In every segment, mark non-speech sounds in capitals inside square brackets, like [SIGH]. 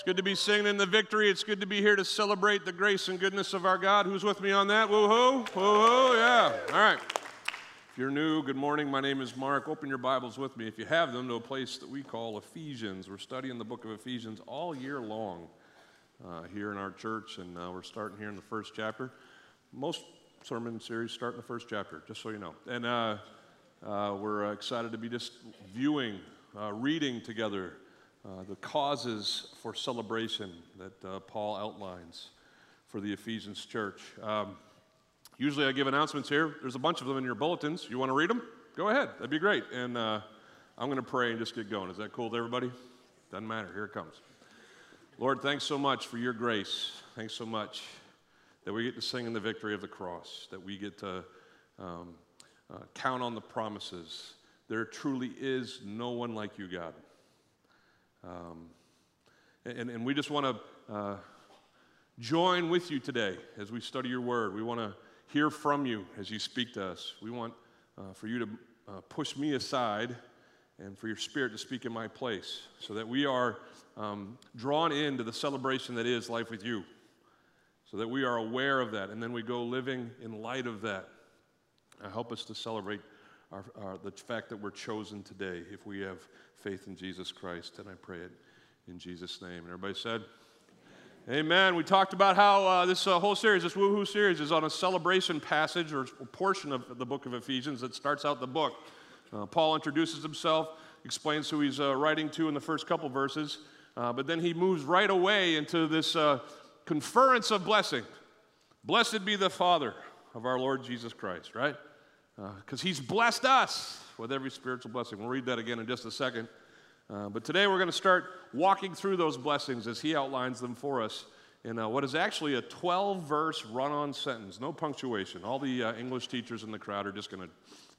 It's good to be singing in the victory. It's good to be here to celebrate the grace and goodness of our God. Who's with me on that? Woohoo! Woohoo! Yeah. All right. If you're new, good morning. My name is Mark. Open your Bibles with me, if you have them, to a place that we call Ephesians. We're studying the book of Ephesians all year long uh, here in our church, and uh, we're starting here in the first chapter. Most sermon series start in the first chapter, just so you know. And uh, uh we're excited to be just viewing, uh, reading together uh, the causes for celebration that uh, Paul outlines for the Ephesians church. Um, usually I give announcements here. There's a bunch of them in your bulletins. You want to read them? Go ahead. That'd be great. And uh, I'm going to pray and just get going. Is that cool with everybody? Doesn't matter. Here it comes. Lord, thanks so much for your grace. Thanks so much that we get to sing in the victory of the cross, that we get to um, uh, count on the promises. There truly is no one like you, God. Um, and, and we just want to uh, join with you today as we study your word. We want to hear from you as you speak to us. We want uh, for you to uh, push me aside and for your spirit to speak in my place so that we are um, drawn into the celebration that is life with you, so that we are aware of that and then we go living in light of that. Uh, help us to celebrate our, our, the fact that we're chosen today if we have faith in Jesus Christ. And I pray it in Jesus' name. And everybody said, Amen. We talked about how uh, this uh, whole series, this woohoo series, is on a celebration passage or portion of the book of Ephesians that starts out the book. Uh, Paul introduces himself, explains who he's uh, writing to in the first couple verses, uh, but then he moves right away into this uh, conference of blessing. Blessed be the Father of our Lord Jesus Christ, right? Because he's blessed us with every spiritual blessing. We'll read that again in just a second. Uh, but today we're going to start walking through those blessings as he outlines them for us in uh, what is actually a 12 verse run on sentence, no punctuation. All the uh, English teachers in the crowd are just going to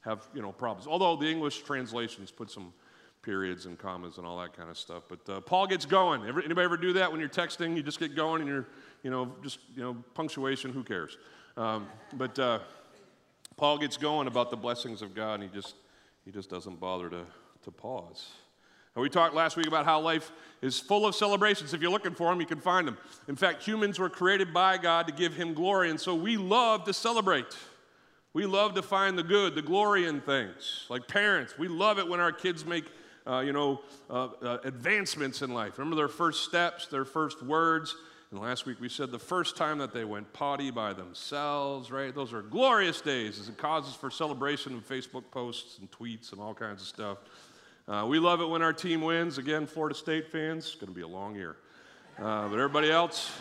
have you know problems. Although the English translations put some periods and commas and all that kind of stuff. But uh, Paul gets going. Ever, anybody ever do that when you're texting? You just get going and you're, you know, just, you know, punctuation, who cares? Um, but uh, Paul gets going about the blessings of God and he just he just doesn't bother to, to pause. And we talked last week about how life is full of celebrations. If you're looking for them, you can find them. In fact, humans were created by God to give Him glory, and so we love to celebrate. We love to find the good, the glory in things. Like parents, we love it when our kids make, uh, you know, uh, uh, advancements in life. Remember their first steps, their first words. And last week we said the first time that they went potty by themselves, right? Those are glorious days as it causes for celebration and Facebook posts and tweets and all kinds of stuff. Uh, we love it when our team wins. Again, Florida State fans, it's going to be a long year. Uh, but everybody else,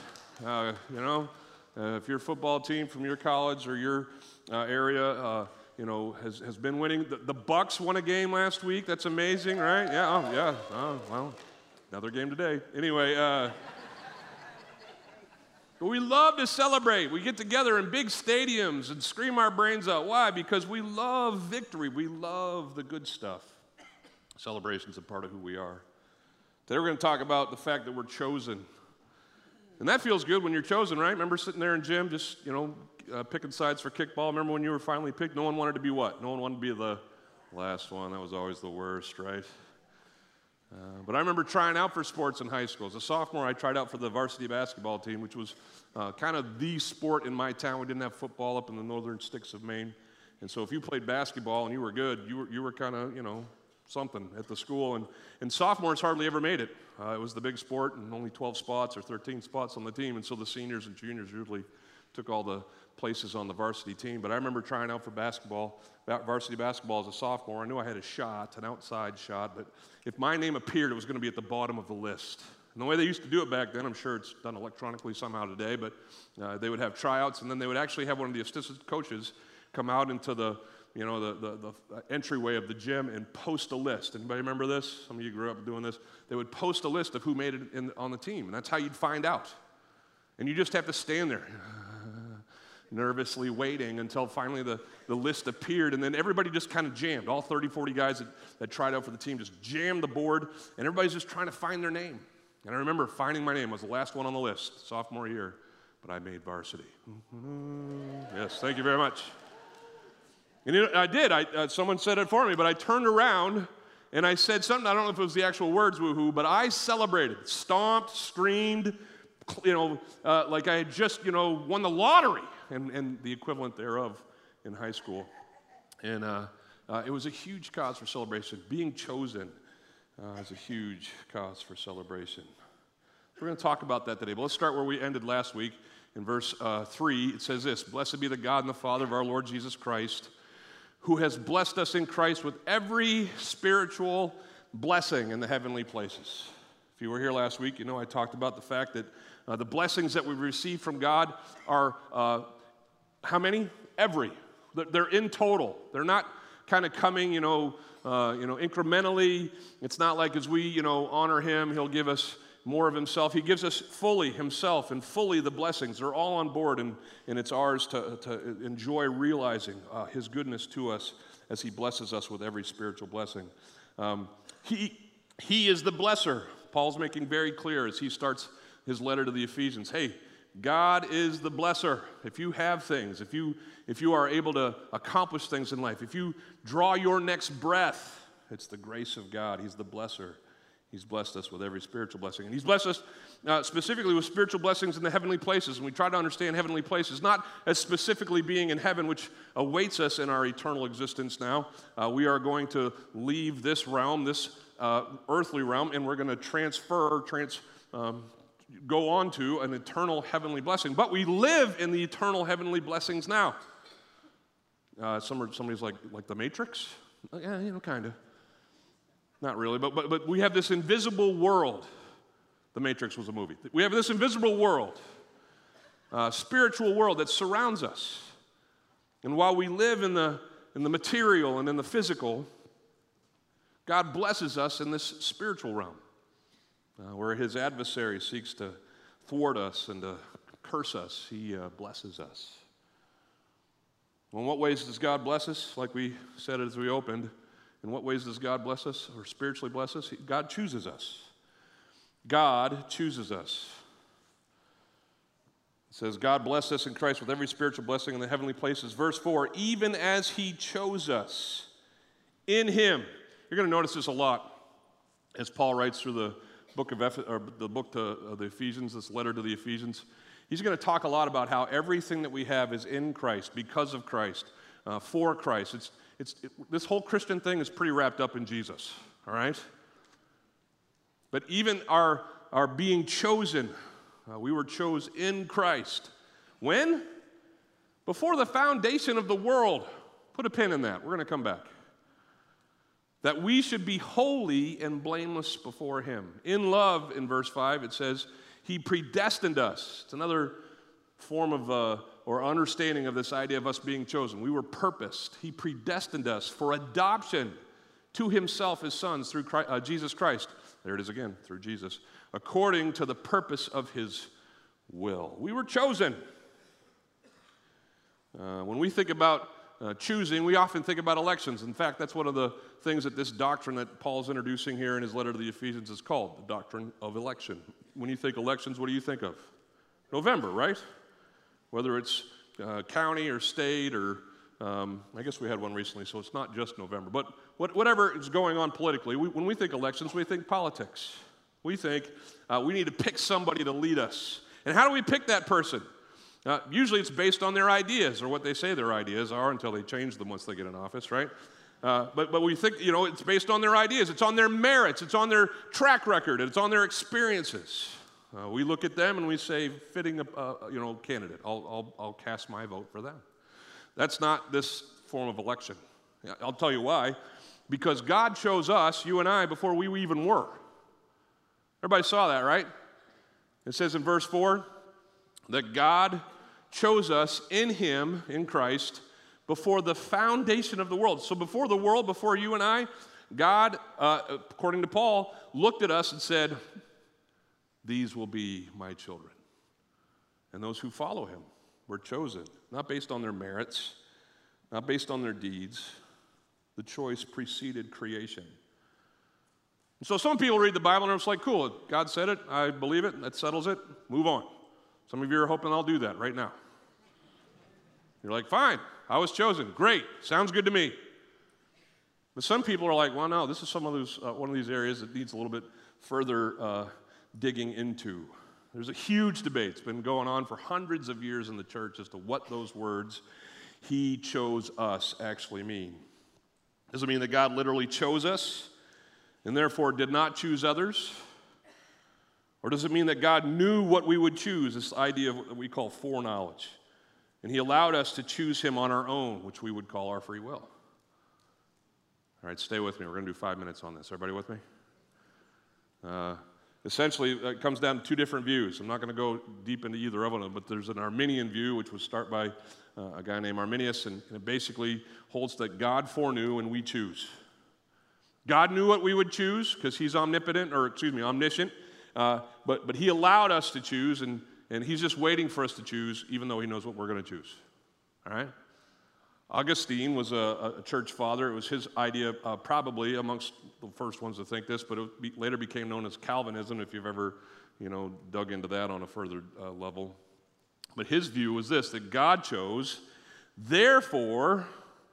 uh, you know, uh, if your football team from your college or your uh, area, uh, you know, has, has been winning. The, the Bucs won a game last week. That's amazing, right? Yeah, oh, yeah. Oh, well, another game today. Anyway, we love to celebrate. We get together in big stadiums and scream our brains out. Why? Because we love victory. We love the good stuff. Celebration's a part of who we are. Today we're going to talk about the fact that we're chosen. And that feels good when you're chosen, right? Remember sitting there in gym just, you know, uh, picking sides for kickball? Remember when you were finally picked? No one wanted to be what? No one wanted to be the last one. That was always the worst, right? Uh, but I remember trying out for sports in high school. As a sophomore, I tried out for the varsity basketball team, which was uh, kind of the sport in my town. We didn't have football up in the northern sticks of Maine. And so if you played basketball and you were good, you were, you were kind of, you know, something at the school. And, and sophomores hardly ever made it. Uh, it was the big sport and only 12 spots or 13 spots on the team. And so the seniors and juniors usually took all the places on the varsity team. But I remember trying out for basketball, varsity basketball as a sophomore. I knew I had a shot, an outside shot, but if my name appeared, it was going to be at the bottom of the list. And the way they used to do it back then, I'm sure it's done electronically somehow today, but uh, they would have tryouts, and then they would actually have one of the assistant coaches come out into the you know the, the, the entryway of the gym and post a list. Anybody remember this? Some of you grew up doing this. They would post a list of who made it in, on the team, and that's how you'd find out. And you just have to stand there nervously waiting until finally the, the list appeared. And then everybody just kind of jammed. All 30, 40 guys that, that tried out for the team just jammed the board, and everybody's just trying to find their name. And I remember finding my name. Was the last one on the list, sophomore year, but I made varsity. Yes, thank you very much. And I did. I, uh, someone said it for me, but I turned around and I said something, I don't know if it was the actual words, woohoo, but I celebrated, stomped, screamed, you know, uh, like I had just, you know, won the lottery and, and the equivalent thereof in high school. And uh, uh, it was a huge cause for celebration. Being chosen uh, is a huge cause for celebration. We're going to talk about that today, but let's start where we ended last week. In verse uh, 3, it says this Blessed be the God and the Father of our Lord Jesus Christ, who has blessed us in Christ with every spiritual blessing in the heavenly places. If you were here last week, you know I talked about the fact that uh, the blessings that we receive from God are uh, how many? Every. They're in total. They're not kind of coming, you know, uh, you know, incrementally. It's not like as we, you know, honor Him, He'll give us more of himself. He gives us fully himself and fully the blessings. They're all on board, and, and it's ours to, to enjoy realizing uh, his goodness to us as he blesses us with every spiritual blessing. Um, he, he is the blesser. Paul's making very clear as he starts his letter to the Ephesians hey, God is the blesser. If you have things, if you, if you are able to accomplish things in life, if you draw your next breath, it's the grace of God. He's the blesser. He's blessed us with every spiritual blessing. And He's blessed us uh, specifically with spiritual blessings in the heavenly places. And we try to understand heavenly places, not as specifically being in heaven, which awaits us in our eternal existence now. Uh, we are going to leave this realm, this uh, earthly realm, and we're going to transfer, trans, um, go on to an eternal heavenly blessing. But we live in the eternal heavenly blessings now. Uh, some somebody's like, like the Matrix? Yeah, you know, kind of. Not really, but, but, but we have this invisible world. The Matrix was a movie. We have this invisible world, uh, spiritual world that surrounds us. And while we live in the, in the material and in the physical, God blesses us in this spiritual realm uh, where his adversary seeks to thwart us and to curse us. He uh, blesses us. Well, in what ways does God bless us? Like we said as we opened, in what ways does God bless us or spiritually bless us? God chooses us. God chooses us. It says, God blessed us in Christ with every spiritual blessing in the heavenly places. Verse 4 even as He chose us in Him. You're going to notice this a lot as Paul writes through the book of Eph- or the book to uh, the Ephesians, this letter to the Ephesians. He's going to talk a lot about how everything that we have is in Christ, because of Christ, uh, for Christ. It's, it's, it, this whole Christian thing is pretty wrapped up in Jesus, all right? But even our, our being chosen, uh, we were chosen in Christ. When? Before the foundation of the world. Put a pin in that. We're going to come back. That we should be holy and blameless before Him. In love, in verse 5, it says, He predestined us. It's another form of uh, or understanding of this idea of us being chosen. We were purposed. He predestined us for adoption to himself as sons through Christ, uh, Jesus Christ. There it is again, through Jesus, according to the purpose of his will. We were chosen. Uh, when we think about uh, choosing, we often think about elections. In fact, that's one of the things that this doctrine that Paul's introducing here in his letter to the Ephesians is called the doctrine of election. When you think elections, what do you think of? November, right? whether it's uh, county or state or um, I guess we had one recently, so it's not just November. But what, whatever is going on politically, we, when we think elections, we think politics. We think uh, we need to pick somebody to lead us. And how do we pick that person? Usually it's based on their ideas or what they say their ideas are until they change them once they get in office, right? Uh, but, but we think, you know, it's based on their ideas, it's on their merits, it's on their track record, it's on their experiences. Uh, we look at them and we say, fitting, a, you know, candidate. I'll, I'll, I'll cast my vote for them. That's not this form of election. I'll tell you why. Because God chose us, you and I, before we even were. Everybody saw that, right? It says in verse 4 that God chose us in Him, in Christ, before the foundation of the world. So before the world, before you and I, God, uh, according to Paul, looked at us and said, these will be my children. And those who follow him were chosen, not based on their merits, not based on their deeds. The choice preceded creation. And so some people read the Bible and it's like, cool, God said it, I believe it, that settles it, move on. Some of you are hoping I'll do that right now. You're like, fine, I was chosen. Great, sounds good to me. But some people are like, well, no, this is some of those, uh, one of these areas that needs a little bit further uh, digging into. There's a huge debate. It's been going on for hundreds of years in the church as to what those words, He chose us, actually mean. Does it mean that God literally chose us and therefore did not choose others? Or does it mean that God knew what we would choose, this idea of what we call foreknowledge? And He allowed us to choose Him on our own, which we would call our free will. All right, stay with me. We're going to do five minutes on this. Everybody with me? Uh, essentially, it comes down to two different views. I'm not going to go deep into either of them, but there's an Arminian view, which was started by uh, a guy named Arminius, and, and it basically holds that God foreknew and we choose. God knew what we would choose because He's omnipotent, or excuse me, omniscient, uh, but, but He allowed us to choose, and, and He's just waiting for us to choose, even though He knows what we're going to choose. All right? Augustine was a, a, church father. It was his idea, uh, probably amongst the first ones to think this, but it be, later became known as Calvinism, if you've ever, you know, dug into that on a further uh, level. But his view was this that God chose, therefore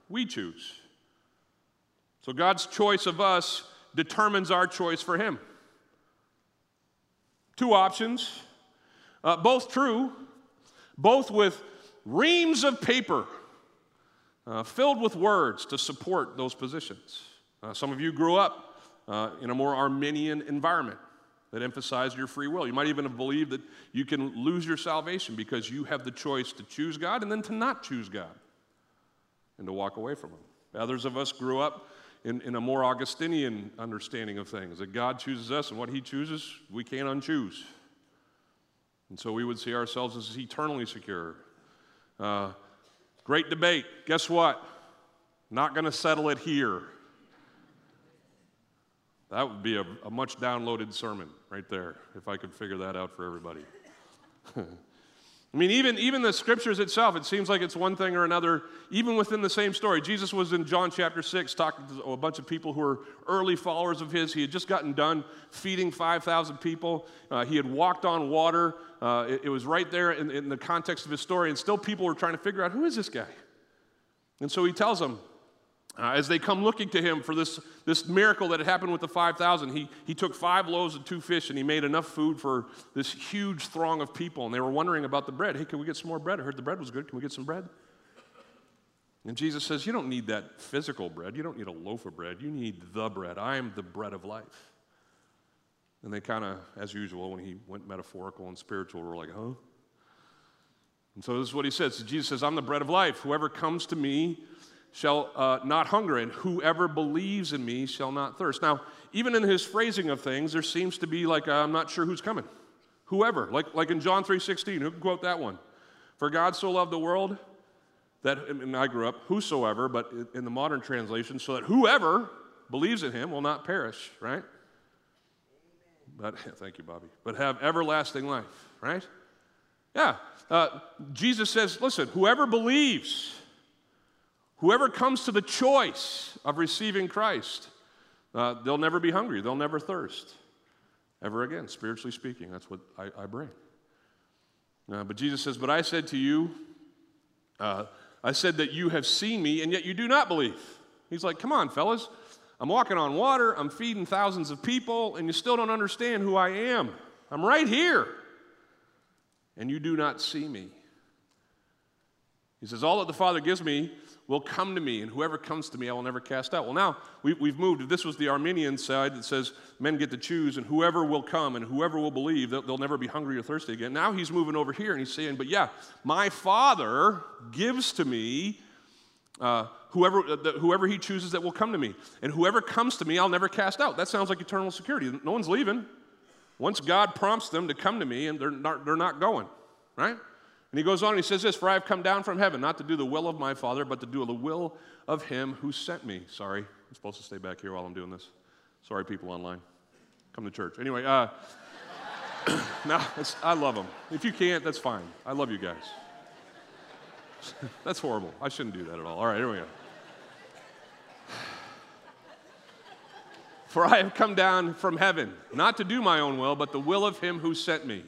we choose. So God's choice of us determines our choice for Him. Two options, uh, both true, both with reams of paper uh, filled with words to support those positions. Uh, some of you grew up uh, in a more Arminian environment that emphasized your free will. You might even have believed that you can lose your salvation because you have the choice to choose God and then to not choose God and to walk away from Him. Others of us grew up in, in a more Augustinian understanding of things that God chooses us and what He chooses, we can't unchoose. And so we would see ourselves as eternally secure. Uh, Great debate. Guess what? Not going to settle it here. That would be a, a, much downloaded sermon right there, if I could figure that out for everybody. [LAUGHS] I mean, even, even the scriptures itself, it seems like it's one thing or another, even within the same story. Jesus was in John chapter 6 talking to a bunch of people who were early followers of his. He had just gotten done feeding 5,000 people, uh, he had walked on water. Uh, it, it, was right there in, in the context of his story, and still people were trying to figure out who is this guy? And so he tells them, uh, as they come looking to him for this, this miracle that had happened with the 5,000, he, he took five loaves and two fish and he made enough food for this huge throng of people. And they were wondering about the bread. Hey, can we get some more bread? I heard the bread was good. Can we get some bread? And Jesus says, You don't need that physical bread. You don't need a loaf of bread. You need the bread. I am the bread of life. And they kind of, as usual, when he went metaphorical and spiritual, were like, Huh? And so this is what he says. Jesus says, I'm the bread of life. Whoever comes to me, shall uh, not hunger, and whoever believes in me shall not thirst. Now, even in his phrasing of things, there seems to be like, i am not sure who's coming. Whoever, like, like in John 3.16, who can quote that one? For God so loved the world that, and I grew up, whosoever, but in the modern translation, so that whoever believes in him will not perish, right? But, [LAUGHS] thank you, Bobby, but have everlasting life, right? Yeah. Uh, Jesus says, listen, whoever believes, Whoever comes to the choice of receiving Christ, uh, they'll never be hungry, they'll never thirst. Ever again, spiritually speaking, that's what I, I bring. Uh, but Jesus says, But I said to you, uh, I said that you have seen me, and yet you do not believe. He's like, Come on, fellas. I'm walking on water, I'm feeding thousands of people, and you still don't understand who I am. I'm right here, and you do not see me. He says, All that the Father gives me will come to me, and whoever comes to me, I will never cast out. Well, now we, have moved. This was the Arminian side that says men get to choose, and whoever will come and whoever will believe, they'll, they'll never be hungry or thirsty again. Now he's moving over here and he's saying, But yeah, my Father gives to me uh, whoever, uh, whoever he chooses that will come to me. And whoever comes to me, I'll never cast out. That sounds like eternal security. No one's leaving. Once God prompts them to come to me, and they're not, they're not going, right? And he goes on and he says this For I have come down from heaven, not to do the will of my Father, but to do the will of him who sent me. Sorry, I'm supposed to stay back here while I'm doing this. Sorry, people online. Come to church. Anyway, uh, [COUGHS] I love them. If you can't, that's fine. I love you guys. [LAUGHS] that's horrible. I shouldn't do that at all. All right, here we go. [SIGHS] For I have come down from heaven, not to do my own will, but the will of him who sent me.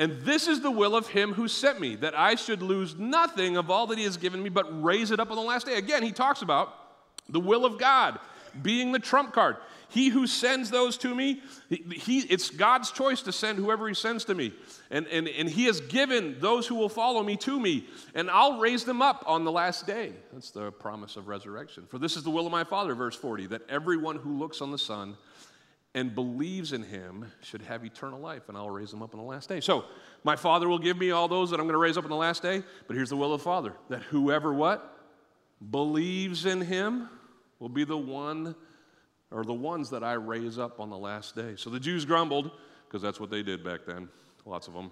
And this is the will of him who sent me, that I should lose nothing of all that he has given me, but raise it up on the last day. Again, he talks about The will of God being the trump card. He who sends those to me, he, it's God's choice to send whoever he sends to me. And, and, and he has given those who will follow me to me, and I'll raise them up on the last day. That's the promise of resurrection. For this is the will of my Father, verse 40, that everyone who looks on the Son and believes in him should have eternal life, and I'll raise them up on the last day. So, my Father will give me all those that I'm going to raise up on the last day, but here's the will of the Father that whoever what? Believes in him will be the one or the ones that I raise up on the last day. So the Jews grumbled, because that's what they did back then, lots of them.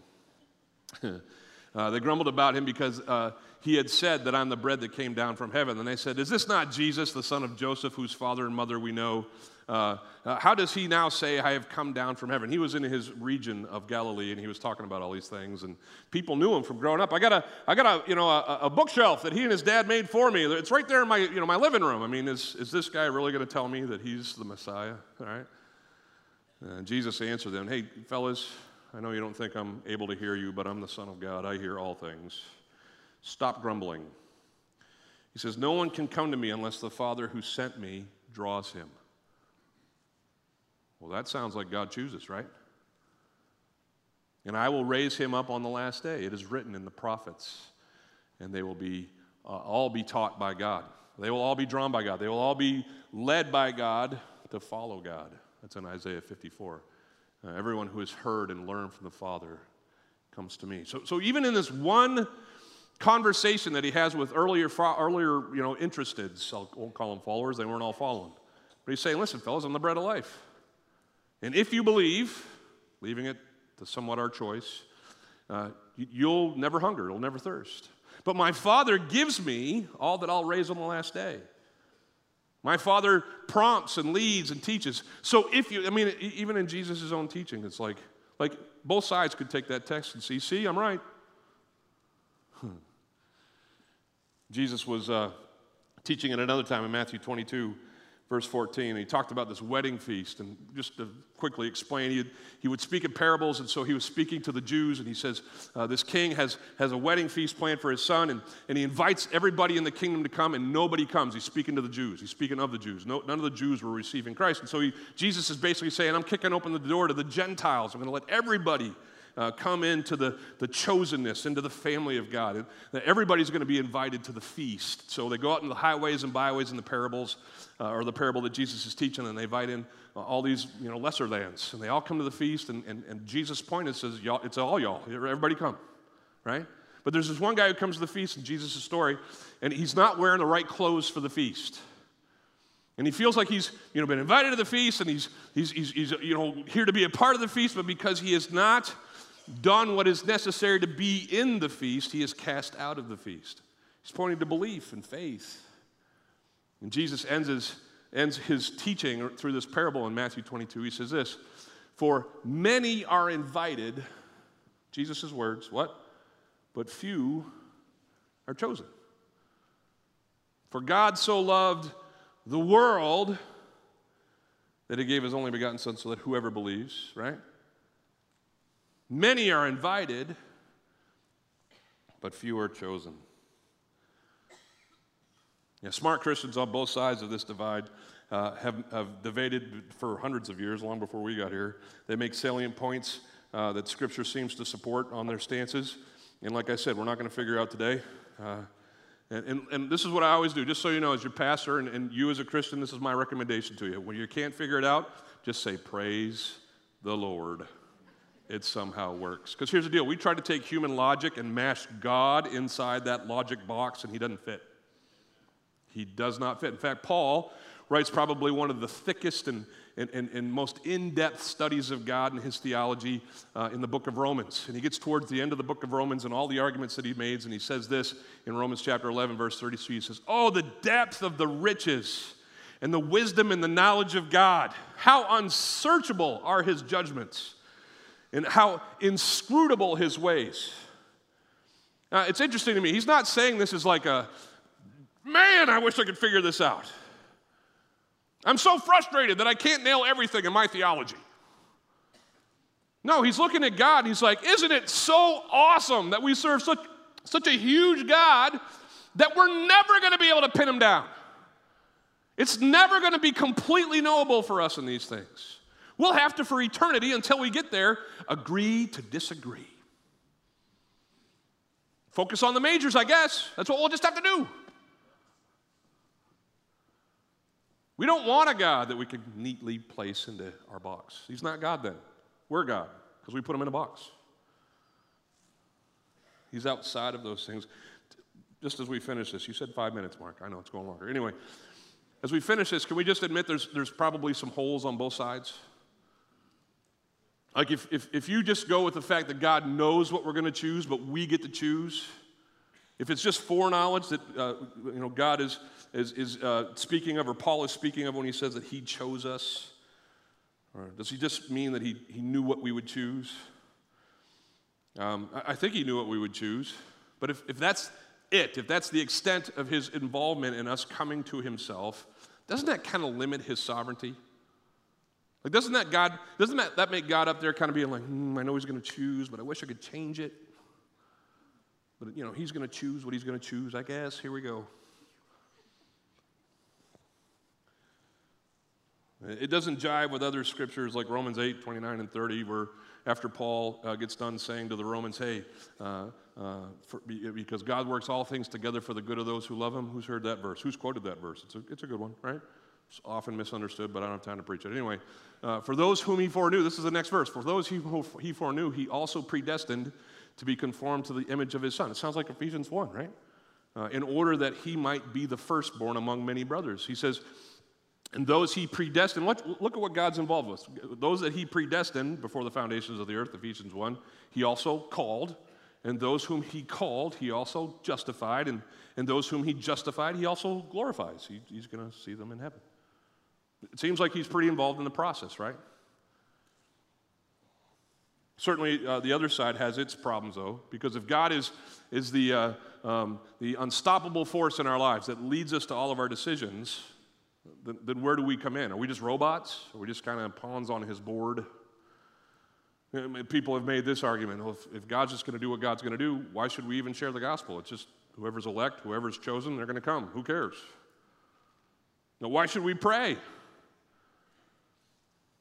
[LAUGHS] uh, they grumbled about him because uh, he had said that I'm the bread that came down from heaven. And they said, Is this not Jesus, the son of Joseph, whose father and mother we know? Uh, uh, how does he now say, I have come down from heaven? He was in his region of Galilee and he was talking about all these things. And people knew him from growing up. I got a, I got a, you know, a, a bookshelf that he and his dad made for me. It's right there in my, you know, my living room. I mean, is, is this guy really going to tell me that he's the Messiah? All right. And Jesus answered them, Hey, fellas, I know you don't think I'm able to hear you, but I'm the Son of God. I hear all things. Stop grumbling. He says, No one can come to me unless the Father who sent me draws him. Well, that sounds like God chooses, right? And I will raise him up on the last day. It is written in the prophets, and they will be uh, all be taught by God. They will all be drawn by God. They will all be led by God to follow God. That's in Isaiah 54. Uh, everyone who has heard and learned from the Father comes to me. So, so even in this one conversation that he has with earlier, earlier you know, interesteds, I won't call them followers, they weren't all following. But he's saying, listen, fellas, I'm the bread of life. And if you believe, leaving it to somewhat our choice, uh, you'll never hunger, you'll never thirst. But my Father gives me all that I'll raise on the last day. My Father prompts and leads and teaches. So if you, I mean, even in Jesus' own teaching, it's like, like both sides could take that text and see, see, I'm right. [LAUGHS] Jesus was uh, teaching at another time in Matthew 22 verse 14. he talked about this wedding feast. And just to quickly explain, he, he would speak in parables. And so he was speaking to the Jews. And he says, uh, This king has, has a wedding feast planned for his son. And, and he invites everybody in the kingdom to come. And nobody comes. He's speaking to the Jews. He's speaking of the Jews. No, none of the Jews were receiving Christ. And so he, Jesus is basically saying, I'm kicking open the door to the Gentiles. I'm going to let everybody uh, come into the, the chosenness, into the family of God. And everybody's going to be invited to the feast. So they go out in the highways and byways in the parables, uh, or the parable that Jesus is teaching, and they invite in uh, all these you know, lesser lands. And they all come to the feast, and, and, and Jesus' point is, says, it's all y'all. Everybody come, right? But there's this one guy who comes to the feast in Jesus' story, and he's not wearing the right clothes for the feast. And he feels like he's you know, been invited to the feast and he's, he's, he's, he's you know, here to be a part of the feast, but because he is not done what is necessary to be in the feast, he is cast out of the feast. He's pointing to belief and faith. And Jesus ends his, ends his teaching through this parable in Matthew 22. He says this For many are invited, Jesus' words, what? But few are chosen. For God so loved the world that he gave his only begotten Son so that whoever believes, right? Many are invited, but few are chosen. Smart Christians on both sides of this divide uh, have, have debated for hundreds of years, long before we got here. They make salient points uh, that Scripture seems to support on their stances. And like I said, we're not going to figure out today. Uh, and, and, and, this is what I always do, just so you know, as your pastor and, and you as a Christian, this is my recommendation to you. When you can't figure it out, just say, Praise the Lord it somehow works. Because here's the deal we try to take human logic and mash God inside that logic box, and he doesn't fit. He does not fit. In fact, Paul writes probably one of the thickest and, and, and, and most in depth studies of God and his theology uh, in the book of Romans. And he gets towards the end of the book of Romans and all the arguments that he makes, and he says this in Romans chapter 11, verse 33. He says, Oh, the depth of the riches and the wisdom and the knowledge of God. How unsearchable are his judgments and how inscrutable his ways. Now, it's interesting to me. He's not saying this is like a, man, I wish I could figure this out. I'm so frustrated that I can't nail everything in my theology. No, he's looking at God. He's like, isn't it so awesome that we serve such, such a huge God that we're never going to be able to pin him down? It's never going to be completely knowable for us in these things. We'll have to, for eternity, until we get there, agree to disagree. Focus on the majors, I guess. That's what we'll just have to do. We don't want a God that we can neatly place into our box. He's not God then. We're God because we put him in a box. He's outside of those things. Just as we finish this, you said five minutes, Mark. I know it's going longer. Anyway, as we finish this, can we just admit there's, there's probably some holes on both sides? Like if, if, if you just go with the fact that God knows what we're going to choose, but we get to choose, if it's just foreknowledge that uh, you know, God is, is, is uh, speaking of, or Paul is speaking of when he says that he chose us, or does he just mean that he, he knew what we would choose? Um, I, I think he knew what we would choose. But if, if that's it, if that's the extent of his involvement in us coming to himself, doesn't that kind of limit his sovereignty? Like, doesn't that God, doesn't that, that make God up there kind of being like, hmm, I know he's going to choose, but I wish I could change it. But, you know, he's going to choose what he's going to choose, I guess. Here we go. It doesn't jive with other scriptures like Romans 8, 29 and 30, where after Paul uh, gets done saying to the Romans, hey, uh, uh, for, because God works all things together for the good of those who love him. Who's heard that verse? Who's quoted that verse? It's a, it's a good one, right? It's often misunderstood, but I don't have time to preach it. Anyway, uh, for those whom he foreknew, this is the next verse. For those whom he foreknew, he also predestined to be conformed to the image of his son. It sounds like Ephesians 1, right? Uh, in order that he might be the firstborn among many brothers. He says, and those he predestined, look, look at what God's involved with. Those that he predestined before the foundations of the earth, Ephesians 1, he also called. And those whom he called, he also justified. And, and those whom he justified, he also glorifies. He, he's going to see them in heaven. It seems like he's pretty involved in the process, right? Certainly, uh, the other side has its problems, though, because if God is, is the, uh, um, the unstoppable force in our lives that leads us to all of our decisions, then, then where do we come in? Are we just robots? Are we just kind of pawns on his board? People have made this argument well, if, if God's just going to do what God's going to do, why should we even share the gospel? It's just whoever's elect, whoever's chosen, they're going to come. Who cares? Now, why should we pray?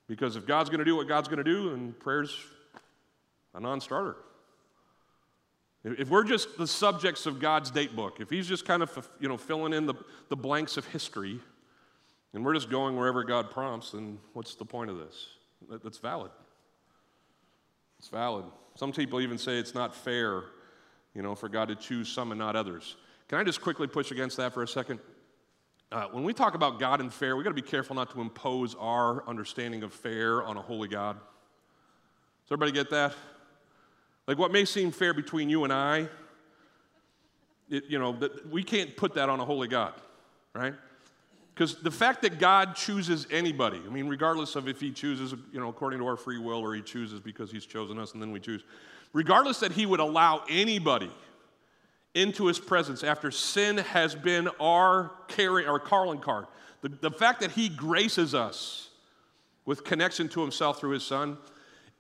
Because if God's going to do what God's going to do, then prayer's a non starter. If we're just the subjects of God's date book, if He's just kind of you know, filling in the, the blanks of history, and we're just going wherever God prompts, then what's the point of this? That's valid. It's valid. Some people even say it's not fair, you know, for God to choose some and not others. Can I just quickly push against that for a second? Uh, when we talk about God and fair, we got to be careful not to impose our understanding of fair on a holy God. Does everybody get that? Like what may seem fair between you and I, it, you know, we can't put that on a holy God, right? Because the fact that God chooses anybody, I mean, regardless of if He chooses, you know, according to our free will, or He chooses because He's chosen us and then we choose, regardless that He would allow anybody into His presence after sin has been our carry, our calling card, the, the fact that He graces us with connection to Himself through His Son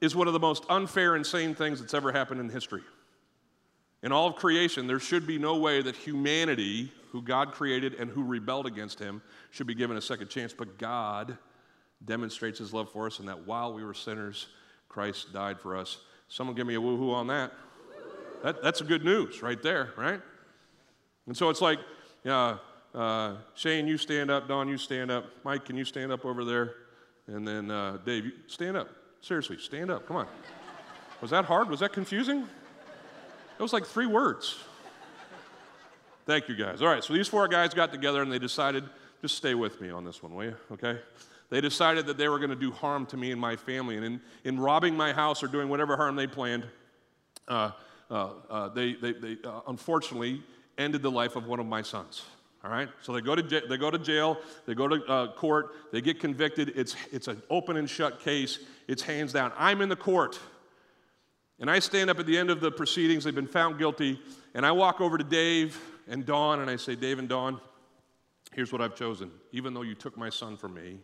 is one of the most unfair, and insane things that's ever happened in history. In all of creation, there should be no way that humanity, who God created and who rebelled against him, should be given a second chance. But God demonstrates his love for us, and that while we were sinners, Christ died for us. Someone give me a woohoo on that. That that's a good news right there, right? And so it's like, yeah, uh, Shane, you stand up. Don, you stand up. Mike, can you stand up over there? And then uh, Dave, you stand up. Seriously, stand up. Come on. Was that hard? Was that confusing? It was like three words. Thank you guys. All right, so these four guys got together and they decided, just stay with me on this one, will you? Okay? They decided that they were going to do harm to me and my family. And in, in robbing my house or doing whatever harm they planned, uh, uh, uh, they, they, they uh, unfortunately ended the life of one of my sons. All right? So they go to, j- they go to jail, they go to uh, court, they get convicted. It's, it's an open and shut case, it's hands down. I'm in the court. And I stand up at the end of the proceedings, they've been found guilty, and I walk over to Dave and Don and I say, Dave and Don, here's what I've chosen. Even though you took my son from me,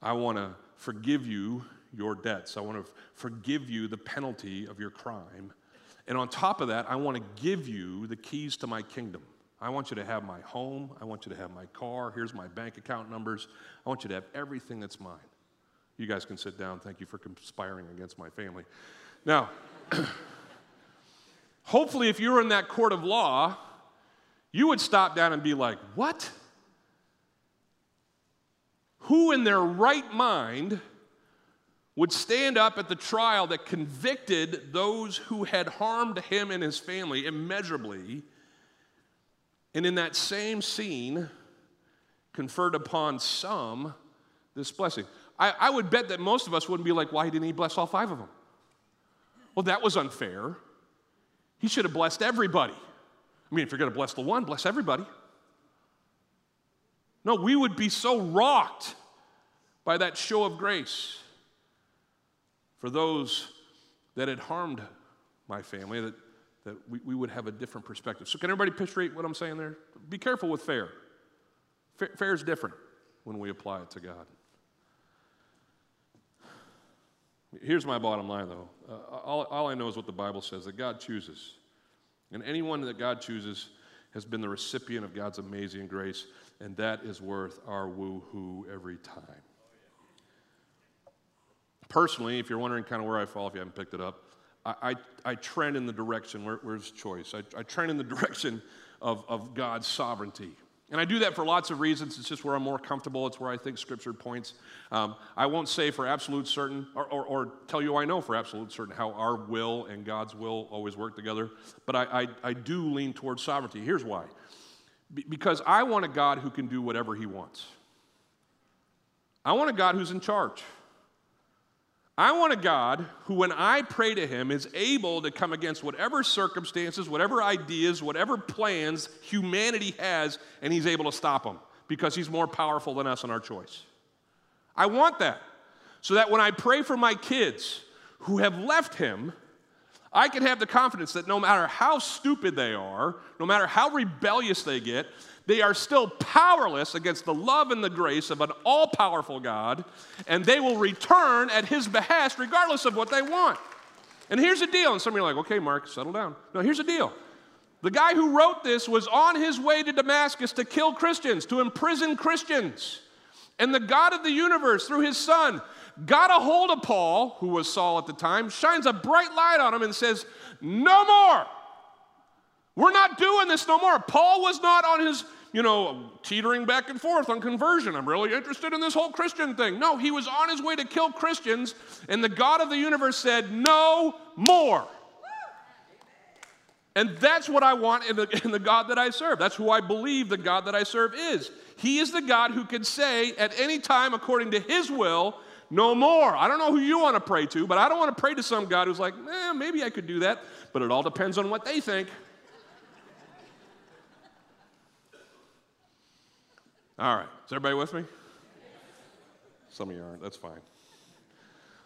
I want to forgive you your debts. I want to forgive you the penalty of your crime. And on top of that, I want to give you the keys to my kingdom. I want you to have my home. I want you to have my car. Here's my bank account numbers. I want you to have everything that's mine. You guys can sit down. Thank you for conspiring against my family. Now, [CLEARS THROAT] hopefully, if you were in that court of law, you would stop down and be like, What? Who in their right mind would stand up at the trial that convicted those who had harmed him and his family immeasurably, and in that same scene, conferred upon some this blessing? I, I would bet that most of us wouldn't be like, Why didn't he bless all five of them? Well, that was unfair. He should have blessed everybody. I mean, if you're going to bless the one, bless everybody. No, we would be so rocked by that show of grace for those that had harmed my family that, that we, we would have a different perspective. So, can everybody picture what I'm saying there? Be careful with fair. Fair, is different when we apply it to God. Here's my bottom line, though. Uh, all, all I know is what the Bible says that God chooses. And anyone that God chooses has been the recipient of God's amazing grace, and that is worth our woo hoo every time. Personally, if you're wondering kind of where I fall, if you haven't picked it up, I, I, I trend in the direction, where, where's choice? I, I trend in the [LAUGHS] direction of, of God's sovereignty. And I do that for lots of reasons. It's just where I'm more comfortable. It's where I think Scripture points. Um, I won't say for absolute certain, or, or, or, tell you I know for absolute certain how our will and God's will always work together, but I, I, I do lean towards sovereignty. Here's why Be- because I want a God who can do whatever He wants. I want a God who's in charge. I want a God who, when I pray to Him, is able to come against whatever circumstances, whatever ideas, whatever plans humanity has, and He's able to stop them because He's more powerful than us in our choice. I want that. So that when I pray for my kids who have left Him, I can have the confidence that no matter how stupid they are, no matter how rebellious they get, they are still powerless against the love and the grace of an all powerful God, and they will return at His behest regardless of what they want. And here's the deal. And some of you are like, okay, Mark, settle down. No, here's the deal. The guy who wrote this was on his way to Damascus to kill Christians, to imprison Christians. And the God of the universe, through his son, got a hold of Paul, who was Saul at the time, shines a bright light on him, and says, No more. We're not doing this no more. Paul was not on his, you know, teetering back and forth on conversion. I'm really interested in this whole Christian thing. No, he was on his way to kill Christians, and the God of the universe said, No more. And that's what I want in the, [LAUGHS] in the, God that I serve. That's who I believe the God that I serve is. He is the God who can say at any time, according to His will, no more. I don't know who you want to pray to, but I don't want to pray to some God who's like, eh, maybe I could do that, but it all depends on what they think. All right. Is everybody with me? Some of you aren't. That's fine.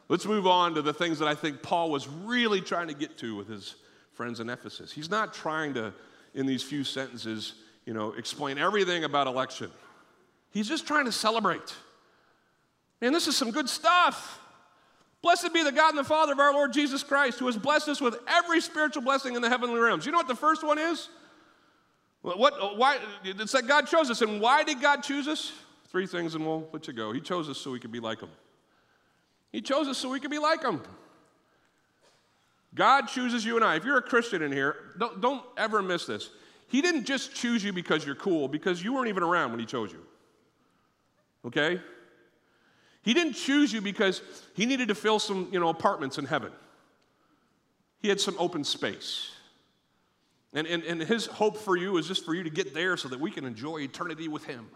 Let's move on to the things that I think Paul was really trying to get to with his friends in Ephesus. He's not trying to, in these few sentences, you know, explain everything about election. He's just trying to celebrate. Man, this is some good stuff. Blessed be the God and the Father of our Lord Jesus Christ, who has blessed us with every spiritual blessing in the heavenly realms. You know what the first one is? What, why, it's that God chose us. And why did God choose us? Three things, and we'll let you go. He chose us so we could be like Him. He chose us so we could be like Him. God chooses you and I. If you're a Christian in here, don't, don't ever miss this. He didn't just choose you because you're cool, because you weren't even around when He chose you. Okay? He didn't choose you because He needed to fill some, you know, apartments in heaven. He had some open space. And, and, and his hope for you is just for you to get there so that we can enjoy eternity with him.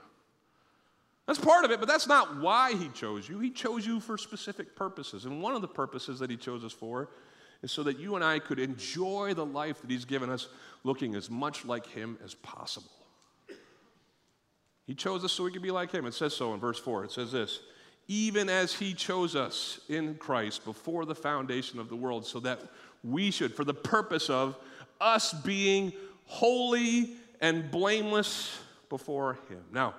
That's part of it, but that's not why he chose you. He chose you for specific purposes. And one of the purposes that he chose us for is so that you and I could enjoy the life that he's given us, looking as much like him as possible. He chose us so we could be like him. It says so in verse 4. It says this even as he chose us in Christ before the foundation of the world, so that we should, for the purpose of us being holy and blameless before Him. Now,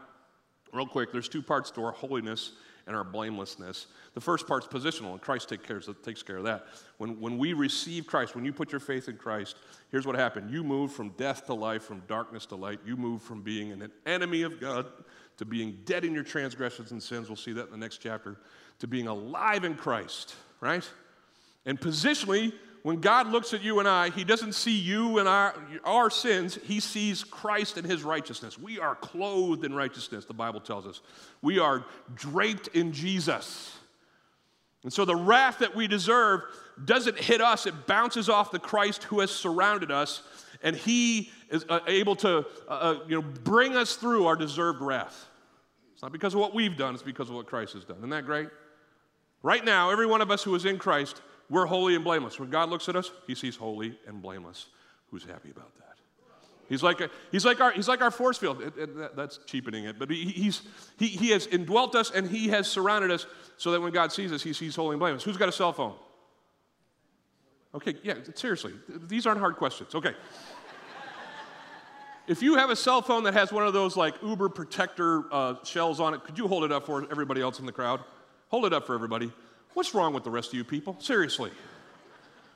real quick, there's two parts to our holiness and our blamelessness. The first part's positional, and Christ take cares, takes care of that. When, when we receive Christ, when you put your faith in Christ, here's what happened. You move from death to life, from darkness to light. You move from being an enemy of God to being dead in your transgressions and sins. We'll see that in the next chapter. To being alive in Christ, right? And positionally, when God looks at you and I, He doesn't see you and our, our sins, He sees Christ and His righteousness. We are clothed in righteousness, the Bible tells us. We are draped in Jesus. And so the wrath that we deserve doesn't hit us, it bounces off the Christ who has surrounded us, and He is uh, able to uh, uh, you know, bring us through our deserved wrath. It's not because of what we've done, it's because of what Christ has done. Isn't that great? Right now, every one of us who is in Christ we're holy and blameless. When God looks at us, he sees holy and blameless. Who's happy about that? He's like, a, he's like, our, he's like our force field. It, it, that, that's cheapening it. But he, he's, he, he has indwelt us and he has surrounded us so that when God sees us, he sees holy and blameless. Who's got a cell phone? Okay, yeah, seriously. These aren't hard questions. Okay. if you have a cell phone that has one of those like Uber protector uh, shells on it, could you hold it up for everybody else in the crowd? Hold it up for everybody. What's wrong with the rest of you people? Seriously.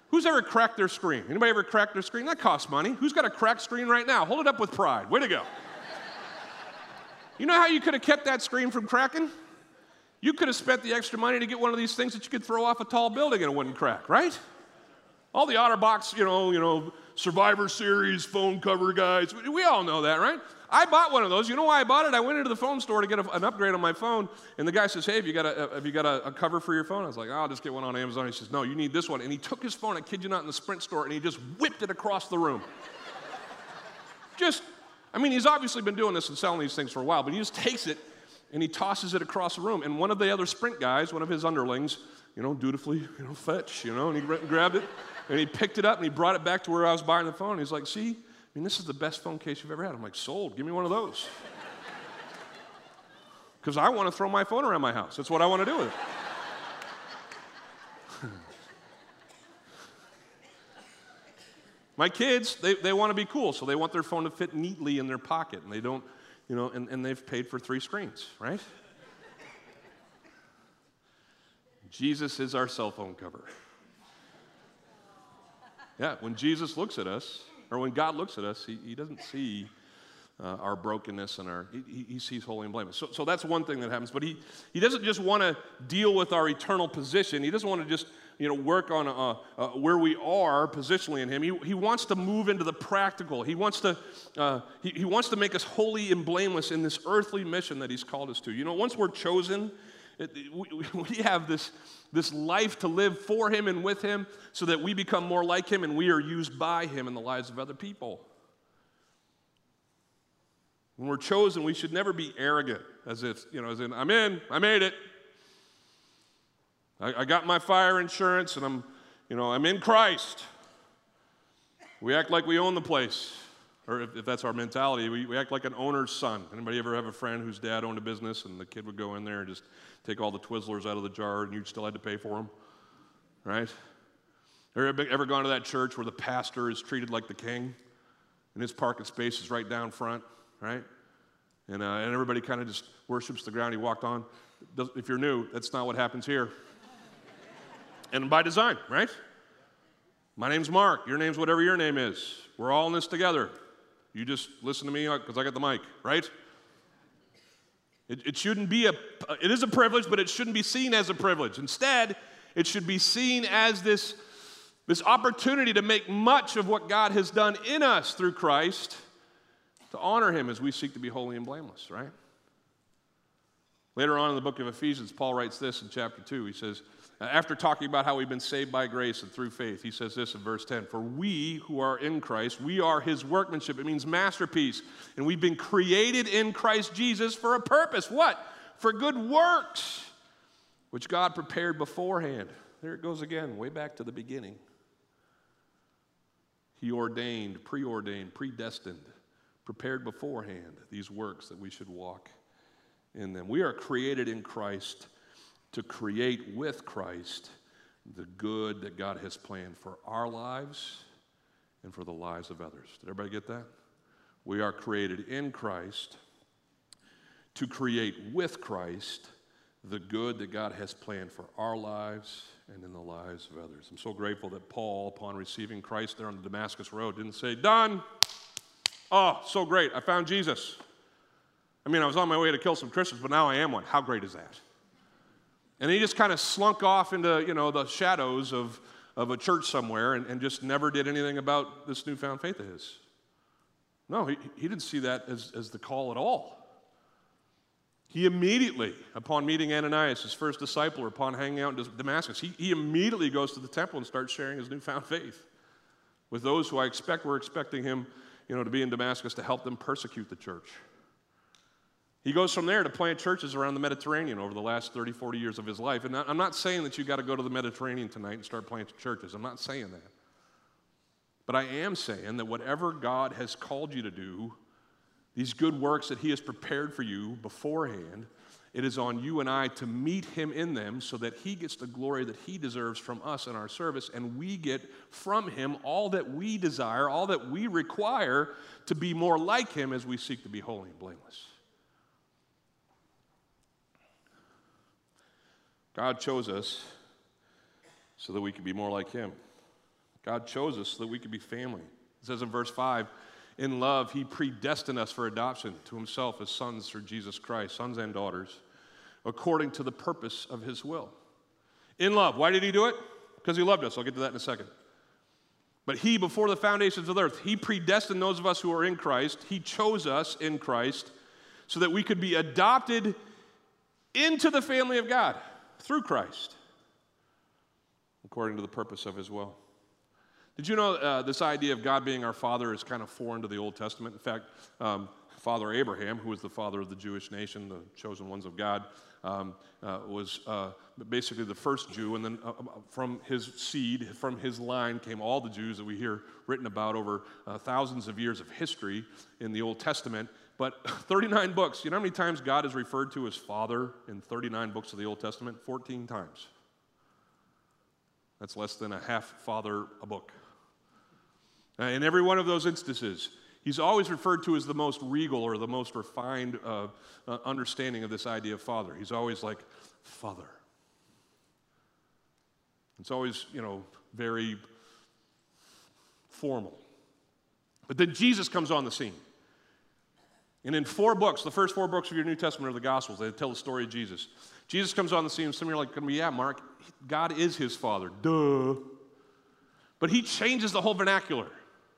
Who's ever cracked their screen? Anybody ever cracked their screen? That costs money. Who's got a cracked screen right now? Hold it up with pride. Way to go. You know how you could have kept that screen from cracking? You could have spent the extra money to get one of these things that you could throw off a tall building and it wouldn't crack, right? All the OtterBox, you know, you know, Survivor Series phone cover guys. We all know that, right? I bought one of those. You know why I bought it? I went into the phone store to get a, an upgrade on my phone, and the guy says, "Hey, have you got a have you got a, a, cover for your phone?" I was like, "I'll just get one on Amazon." He says, "No, you need this one." And he took his phone. I kid you not, in the Sprint store, and he just whipped it across the room. [LAUGHS] just, I mean, he's obviously been doing this and selling these things for a while, but he just takes it and he tosses it across the room. And one of the other Sprint guys, one of his underlings, you know, dutifully, you know, fetch, you know, and he grabbed it and he picked it up and he brought it back to where I was buying the phone. He's like, "See." I mean, this is the best phone case you've ever had. I'm like, sold. Give me one of those. [LAUGHS] Because I want to throw my phone around my house. That's what I want to do with it. [LAUGHS] my kids, they, they want to be cool, so they want their phone to fit neatly in their pocket, and they don't, you know, and, and they've paid for three screens, right? Jesus is our cell phone cover. Yeah, when Jesus looks at us, or when God looks at us, He, he doesn't see uh, our brokenness and our, he, he, sees holy and blameless. So, so that's one thing that happens. But he, he doesn't just want to deal with our eternal position. He doesn't want to just, you know, work on uh, uh, where we are positionally in him. He, he wants to move into the practical. He wants to, uh, he, he wants to make us holy and blameless in this earthly mission that he's called us to. You know, once we're chosen, [LAUGHS] we, have this, this life to live for Him and with Him so that we become more like Him and we are used by Him in the lives of other people. When we're chosen, we should never be arrogant, as if, you know, as in, I'm in, I made it. I, I got my fire insurance and I'm, you know, I'm in Christ. We act like we own the place or if, if, that's our mentality, we, we act like an owner's son. Anybody ever have a friend whose dad owned a business and the kid would go in there and just take all the Twizzlers out of the jar and you still had to pay for them? Right? Ever, ever gone to that church where the pastor is treated like the king and his parking space is right down front, right? And, uh, and everybody kind of just worships the ground he walked on. If you're new, that's not what happens here. and by design, right? My name's Mark. Your name's whatever your name is. We're all in this together. You just listen to me because I got the mic, right? It, it shouldn't be a, it is a privilege, but it shouldn't be seen as a privilege. Instead, it should be seen as this, this opportunity to make much of what God has done in us through Christ to honor Him as we seek to be holy and blameless, right? Later on in the book of Ephesians, Paul writes this in chapter 2. He says, Uh, after talking about how we've been saved by grace and through faith, he says this in verse 10 For we who are in Christ, we are his workmanship. It means masterpiece. And we've been created in Christ Jesus for a purpose. What? For good works, which God prepared beforehand. There it goes again, way back to the beginning. He ordained, preordained, predestined, prepared beforehand these works that we should walk in them. We are created in Christ to create with Christ the good that God has planned for our lives and for the lives of others. Did everybody get that? We are created in Christ to create with Christ the good that God has planned for our lives and in the lives of others. I'm so grateful that Paul, upon receiving Christ there on the Damascus Road, didn't say, Done. Oh, so great. I found Jesus. I mean, I was on my way to kill some Christians, but now I am one. How great is that? And he just kind of slunk off into, you know, the shadows of, of a church somewhere and, and just never did anything about this newfound faith of his. No, he, he didn't see that as, as the call at all. He immediately, upon meeting Ananias, his first disciple, or upon hanging out in Damascus, he, he immediately goes to the temple and starts sharing his newfound faith with those who I expect were expecting him you know, to be in Damascus to help them persecute the church. He goes from there to plant churches around the Mediterranean over the last 30, 40 years of his life. And I'm not saying that you got to go to the Mediterranean tonight and start planting churches. I'm not saying that. But I am saying that whatever God has called you to do, these good works that He has prepared for you beforehand, it is on you and I to meet Him in them so that He gets the glory that He deserves from us in our service, and we get from Him all that we desire, all that we require to be more like Him as we seek to be holy and blameless. God chose us so that we could be more like Him. God chose us so that we could be family. It says in verse 5 In love, He predestined us for adoption to Himself as sons through Jesus Christ, sons and daughters, according to the purpose of His will. In love. Why did He do it? Because He loved us. I'll get to that in a second. But He, before the foundations of the earth, He predestined those of us who are in Christ. He chose us in Christ so that we could be adopted into the family of God through Christ, according to the purpose of His will. Did you know uh, this idea of God being our father is kind of foreign to the Old Testament? In fact, um, Father Abraham, who was the father of the Jewish nation, the chosen ones of God, um, uh, was uh, basically the first Jew, and then uh, um, from his seed, from his line, came all the Jews that we hear written about over uh, thousands of years of history in the Old Testament. But [LAUGHS] 39 books, you know how many times God is referred to as Father in 39 books of the Old Testament? 14 times. That's less than a half father a book. Uh, in every one of those instances, he's always referred to as the most regal or the most refined uh, uh, understanding of this idea of father. He's always like, Father. It's always, you know, very formal. But then Jesus comes on the scene. And in four books, the first four books of your New Testament are the Gospels. They tell the story of Jesus. Jesus comes on the scene, and some of you are like, yeah, Mark, God is his father. Duh. But he changes the whole vernacular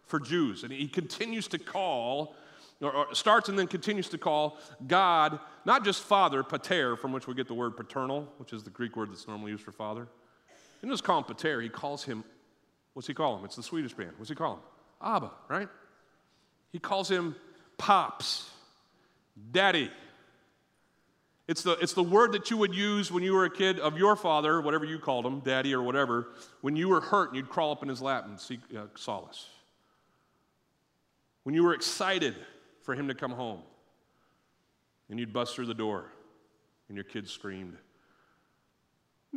for Jews. And he continues to call, or, starts and then continues to call God not just father, pater, from which we get the word paternal, which is the Greek word that's normally used for father. He doesn't call him pater, he calls him, what's he call him? It's the Swedish band. What's he call him? Abba, right? He calls him pops, daddy. It's the, it's the word that you would use when you were a kid of your father, whatever you called him, daddy or whatever, when you were hurt and you'd crawl up in his lap and seek uh, solace when you were excited for him to come home and you'd bust through the door and your kids screamed,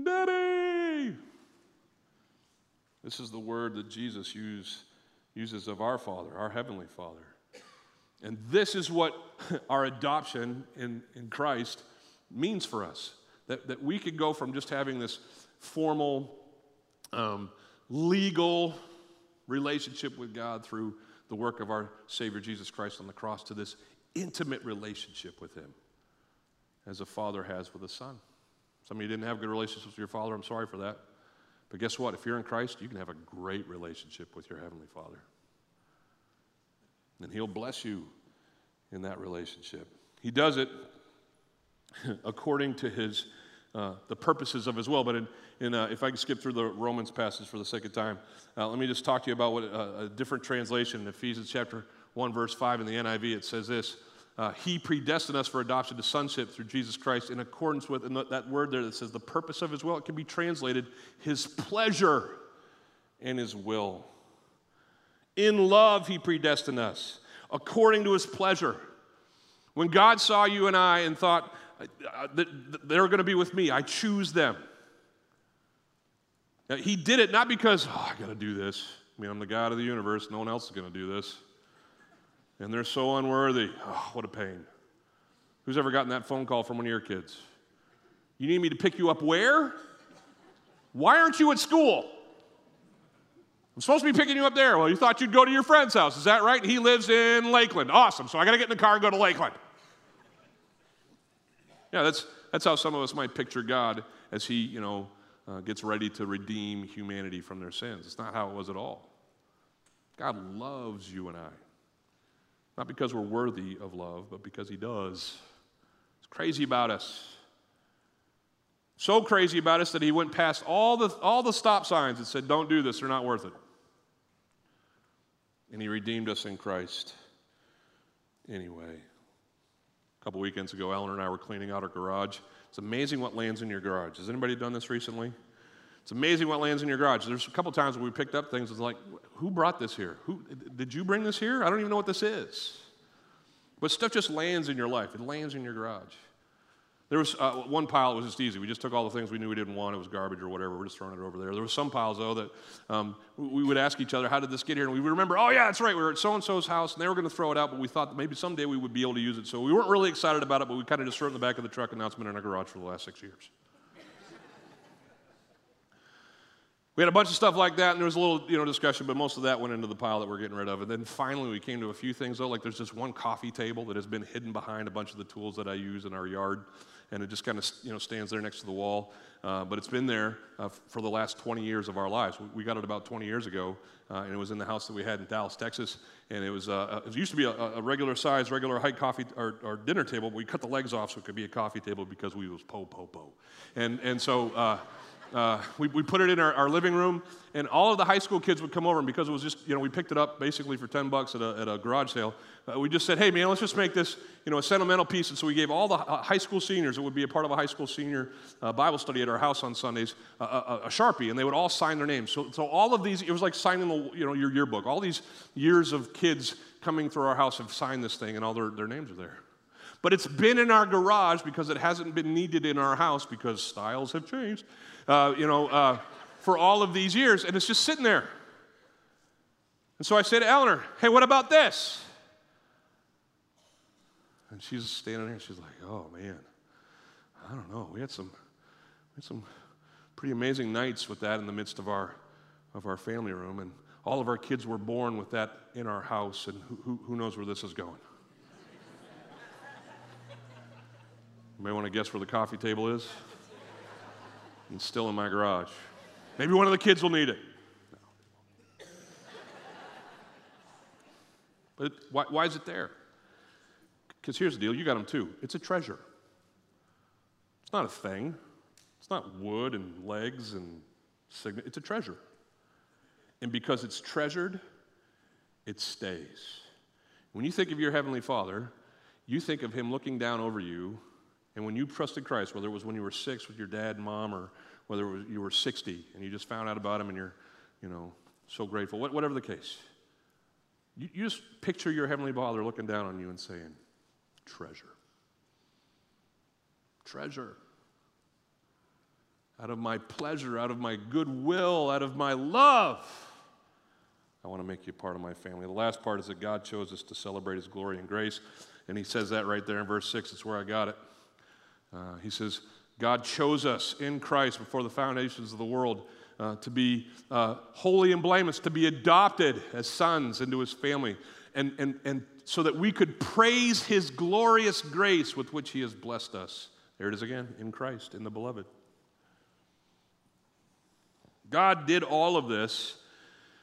Daddy! This is the word that Jesus use, uses of our Father, our Heavenly Father. And this is what [LAUGHS] our adoption in, in Christ means for us that, that we could go from just having this formal, um, legal relationship with God through the work of our Savior Jesus Christ on the cross to this intimate relationship with Him as a father has with a son. Some of you didn't have good relationships with your father. I'm sorry for that. But guess what? If you're in Christ, you can have a great relationship with your Heavenly Father. And He'll bless you in that relationship. He does it [LAUGHS] according to His uh, the purposes of his will. But in, in, uh, if I can skip through the Romans passage for the sake of time, uh, let me just talk to you about what uh, a different translation in Ephesians chapter 1, verse 5 in the NIV. It says this uh, He predestined us for adoption to sonship through Jesus Christ in accordance with, and that word there that says the purpose of his will, it can be translated his pleasure and his will. In love, he predestined us according to his pleasure. When God saw you and I and thought, uh, they're going to be with me. I choose them. Now, he did it not because, oh, I got to do this. I mean, I'm the God of the universe. No one else is going to do this. And they're so unworthy. Oh, what a pain. Who's ever gotten that phone call from one of your kids? You need me to pick you up where? Why aren't you at school? I'm supposed to be picking you up there. Well, you thought you'd go to your friend's house. Is that right? He lives in Lakeland. Awesome. So I got to get in the car and go to Lakeland. Yeah, that's, that's how some of us might picture God as he, you know, uh, gets ready to redeem humanity from their sins. It's not how it was at all. God loves you and I. Not because we're worthy of love, but because he does. He's crazy about us. So crazy about us that he went past all the, all the stop signs and said, Don't do this, they're not worth it. And he redeemed us in Christ anyway. A couple weekends ago, Eleanor and I were cleaning out our garage. It's amazing what lands in your garage. Has anybody done this recently? It's amazing what lands in your garage. There's a couple times when we picked up things, it's like, who brought this here? Who, did you bring this here? I don't even know what this is. But stuff just lands in your life, it lands in your garage. There was uh, one pile, it was just easy. We just took all the things we knew we didn't want. It was garbage or whatever. We're just throwing it over there. There were some piles, though, that um, we would ask each other, how did this get here? And we would remember, oh, yeah, that's right. We were at so and so's house, and they were going to throw it out, but we thought that maybe someday we would be able to use it. So we weren't really excited about it, but we kind of just threw it in the back of the truck, and been in our garage for the last six years. We had a bunch of stuff like that, and there was a little, you know, discussion, but most of that went into the pile that we're getting rid of. And then finally, we came to a few things, though. Like there's just one coffee table that has been hidden behind a bunch of the tools that I use in our yard and it just kind of you know stands there next to the wall. Uh, but it's been there uh, for the last 20 years of our lives. We, got it about 20 years ago, uh, and it was in the house that we had in Dallas, Texas. And it was uh, uh, it used to be a, a, regular size, regular height coffee or, or, dinner table. But we cut the legs off so it could be a coffee table because we was po po po, and and so uh, uh, we, we put it in our, our, living room, and all of the high school kids would come over, and because it was just, you know, we picked it up basically for 10 bucks at a, at a garage sale, uh, we just said, hey, man, let's just make this, you know, a sentimental piece. And so we gave all the high school seniors, it would be a part of a high school senior uh, Bible study at our house on Sundays, a, a, a, Sharpie, and they would all sign their names. So, so all of these, it was like signing the, you know, your yearbook. All these years of kids coming through our house have signed this thing, and all their, their names are there. But it's been in our garage because it hasn't been needed in our house because styles have changed uh, you know, uh, for all of these years, and it's just sitting there. And so I say to Eleanor, hey, what about this? And she's standing there, and she's like, oh, man, I don't know. We had some, we had some pretty amazing nights with that in the midst of our, of our family room, and all of our kids were born with that in our house, and who, who, who knows where this is going? [LAUGHS] you may want to guess where the coffee table is and still in my garage. Maybe one of the kids will need it. No. But why, why is it there? Because here's the deal you got them too. It's a treasure. It's not a thing, it's not wood and legs and signet. It's a treasure. And because it's treasured, it stays. When you think of your Heavenly Father, you think of Him looking down over you and when you trusted Christ, whether it was when you were six with your dad and mom, or whether it was you were 60 and you just found out about him and you're, you know, so grateful, whatever the case, you, you just picture your Heavenly Father looking down on you and saying, treasure. Treasure. Out of my pleasure, out of my goodwill, out of my love, I want to make you part of my family. The last part is that God chose us to celebrate His glory and grace. And He says that right there in verse 6. It's where I got it. Uh, he says, God chose us in Christ before the foundations of the world uh, to be uh, holy and blameless, to be adopted as sons into his family, and, and, and so that we could praise his glorious grace with which he has blessed us. There it is again, in Christ, in the beloved. God did all of this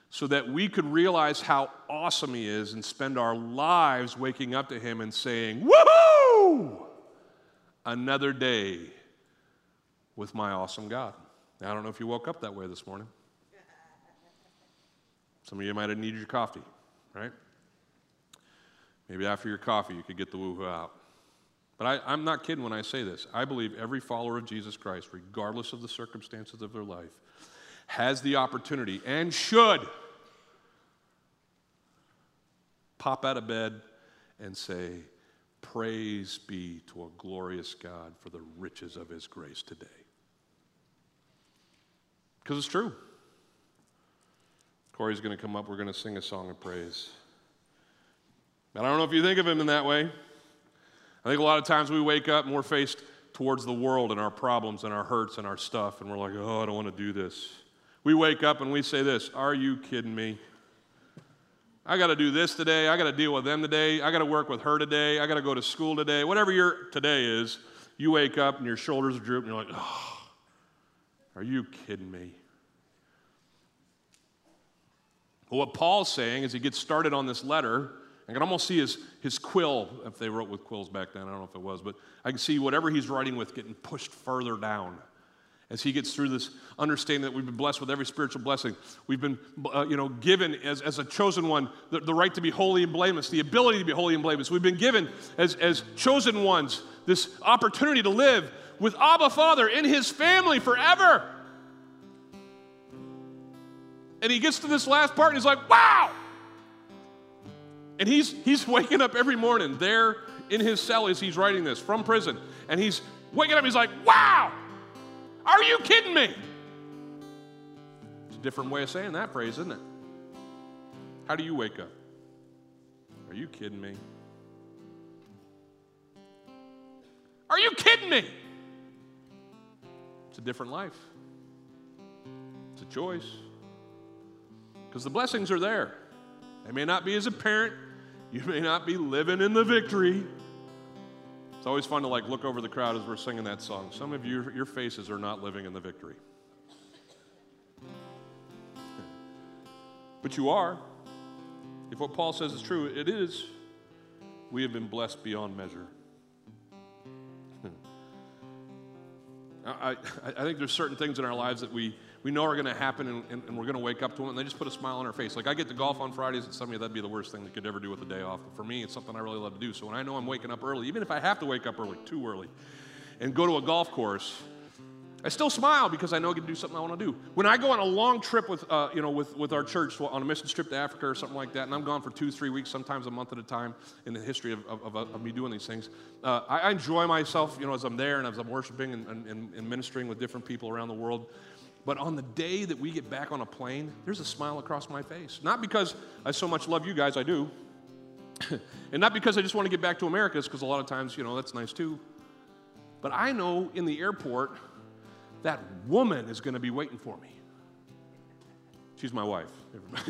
so that we could realize how awesome he is and spend our lives waking up to him and saying, Woohoo! Another day with my awesome God. Now, I don't know if you woke up that way this morning. Some of you might have needed your coffee, right? Maybe after your coffee, you could get the woohoo out. But I, am not kidding when I say this. I believe every follower of Jesus Christ, regardless of the circumstances of their life, has the opportunity and should pop out of bed and say, Praise be to a glorious God for the riches of his grace today. Because it's true. Corey's going to come up. We're going to sing a song of praise. But I don't know if you think of him in that way. I think a lot of times we wake up and we're faced towards the world and our problems and our hurts and our stuff, and we're like, oh, I don't want to do this. We wake up and we say this Are you kidding me? I got to do this today. I got to deal with them today. I got to work with her today. I got to go to school today. Whatever your today is, you wake up and your shoulders are drooping. You're like, oh, are you kidding me? Well, what Paul's saying as he gets started on this letter, I can almost see his, his quill, if they wrote with quills back then, I don't know if it was, but I can see whatever he's writing with getting pushed further down as he gets through this understanding that we've been blessed with every spiritual blessing. We've been, uh, you know, given as, as a chosen one the, the right to be holy and blameless, the ability to be holy and blameless. We've been given as, as chosen ones this opportunity to live with Abba Father in his family forever. And he gets to this last part and he's like, wow! And he's, he's waking up every morning there in his cell as he's writing this from prison. And he's waking up, he's like, wow! Are you kidding me? It's a different way of saying that phrase, isn't it? How do you wake up? Are you kidding me? Are you kidding me? It's a different life. It's a choice. Because the blessings are there. They may not be as apparent. You may not be living in the victory. It's always fun to like look over the crowd as we're singing that song. Some of you, your faces are not living in the victory. [LAUGHS] But you are. If what Paul says is true, it is. We have been blessed beyond measure. [LAUGHS] I, I, think there's certain things in our lives that we, we know are going to happen and, and, and, we're going to wake up to them and they just put a smile on our face. Like I get to golf on Fridays and some of you that'd be the worst thing you could ever do with a day off. But for me, it's something I really love to do. So when I know I'm waking up early, even if I have to wake up early, too early, and go to a golf course, I still smile because I know I can do something I want to do. When I go on a long trip with, uh, you know, with, with our church on a mission trip to Africa or something like that, and I'm gone for two, three weeks, sometimes a month at a time in the history of, of, of, of me doing these things, uh, I, I, enjoy myself, you know, as I'm there and as I'm worshiping and, and, and ministering with different people around the world. But on the day that we get back on a plane, there's a smile across my face. Not because I so much love you guys, I do. [LAUGHS] and not because I just want to get back to America, because a lot of times, you know, that's nice too. But I know in the airport, that woman is going to be waiting for me. She's my wife. [LAUGHS]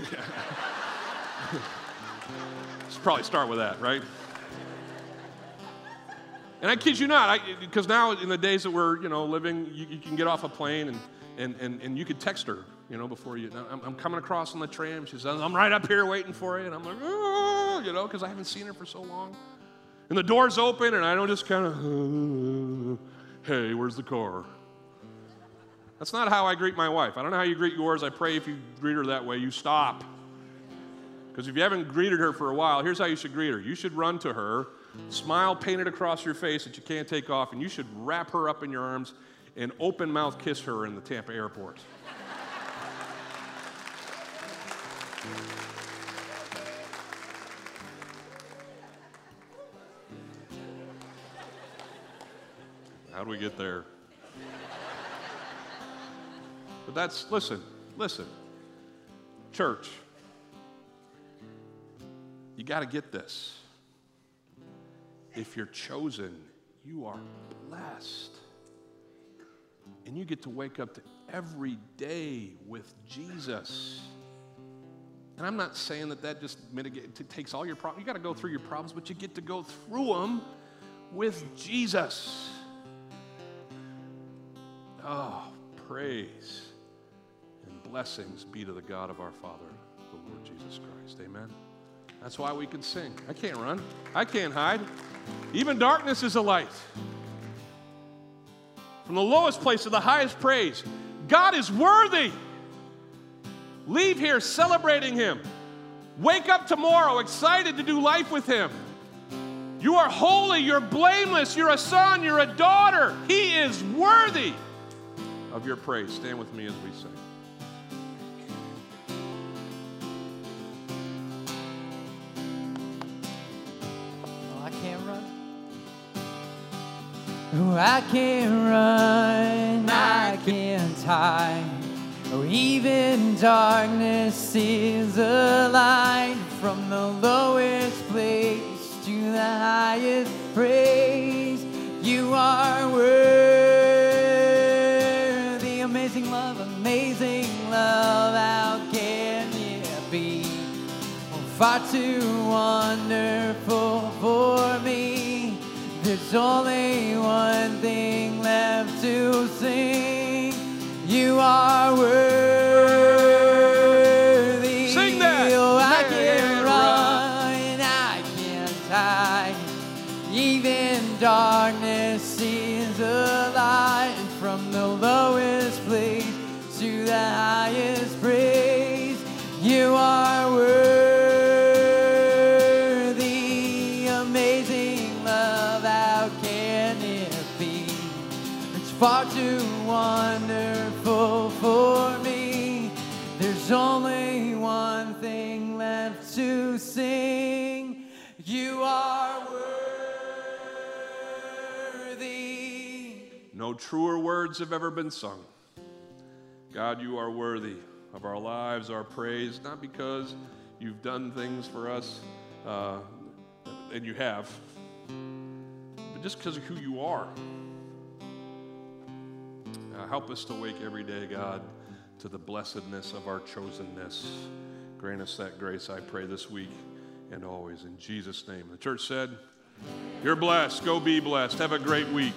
Let's probably start with that, right? And I kid you not, because now in the days that we're you know living, you, you, can get off a plane and, and, and, and you could text her, you know, before you. I'm, I'm, coming across on the tram. She says, "I'm right up here waiting for you," and I'm like, "Oh," you know, because I haven't seen her for so long. And the door's open, and I don't just kind of, uh, "Hey, where's the car?" That's not how I greet my wife. I don't know how you greet yours. I pray if you greet her that way, you stop. Because if you haven't greeted her for a while, here's how you should greet her. You should run to her, smile painted across your face that you can't take off, and you should wrap her up in your arms and open mouth kiss her in the Tampa airport. How do we get there? But that's, listen, listen. Church, you got to get this. If you're chosen, you are blessed. And you get to wake up to every day with Jesus. And I'm not saying that that just mitigates, takes all your problems. You got to go through your problems, but you get to go through them with Jesus. Oh, praise and blessings be to the God of our Father, the Lord Jesus Christ. Amen. That's why we can sing. I can't run, I can't hide. Even darkness is a light. From the lowest place to the highest praise, God is worthy. Leave here celebrating Him. Wake up tomorrow excited to do life with Him. You are holy, you're blameless, you're a son, you're a daughter. He is worthy of your praise. Stand with me as we sing. Oh, I can't run, I can't hide. Oh, even darkness is a light from the lowest place to the highest praise. You are worthy. Amazing love, amazing love. How can it be? Far too wonderful for me. There's only one thing left to sing. You are worthy. Far too wonderful for me. There's only one thing left to sing. You are worthy. No truer words have ever been sung. God, you are worthy of our lives, our praise, not because you've done things for us, uh, and you have, but just because of who you are. Uh, help us to wake every day, God, to the blessedness of our chosenness. Grant us that grace, I pray, this week and always. In Jesus' name. The church said, You're blessed. Go be blessed. Have a great week.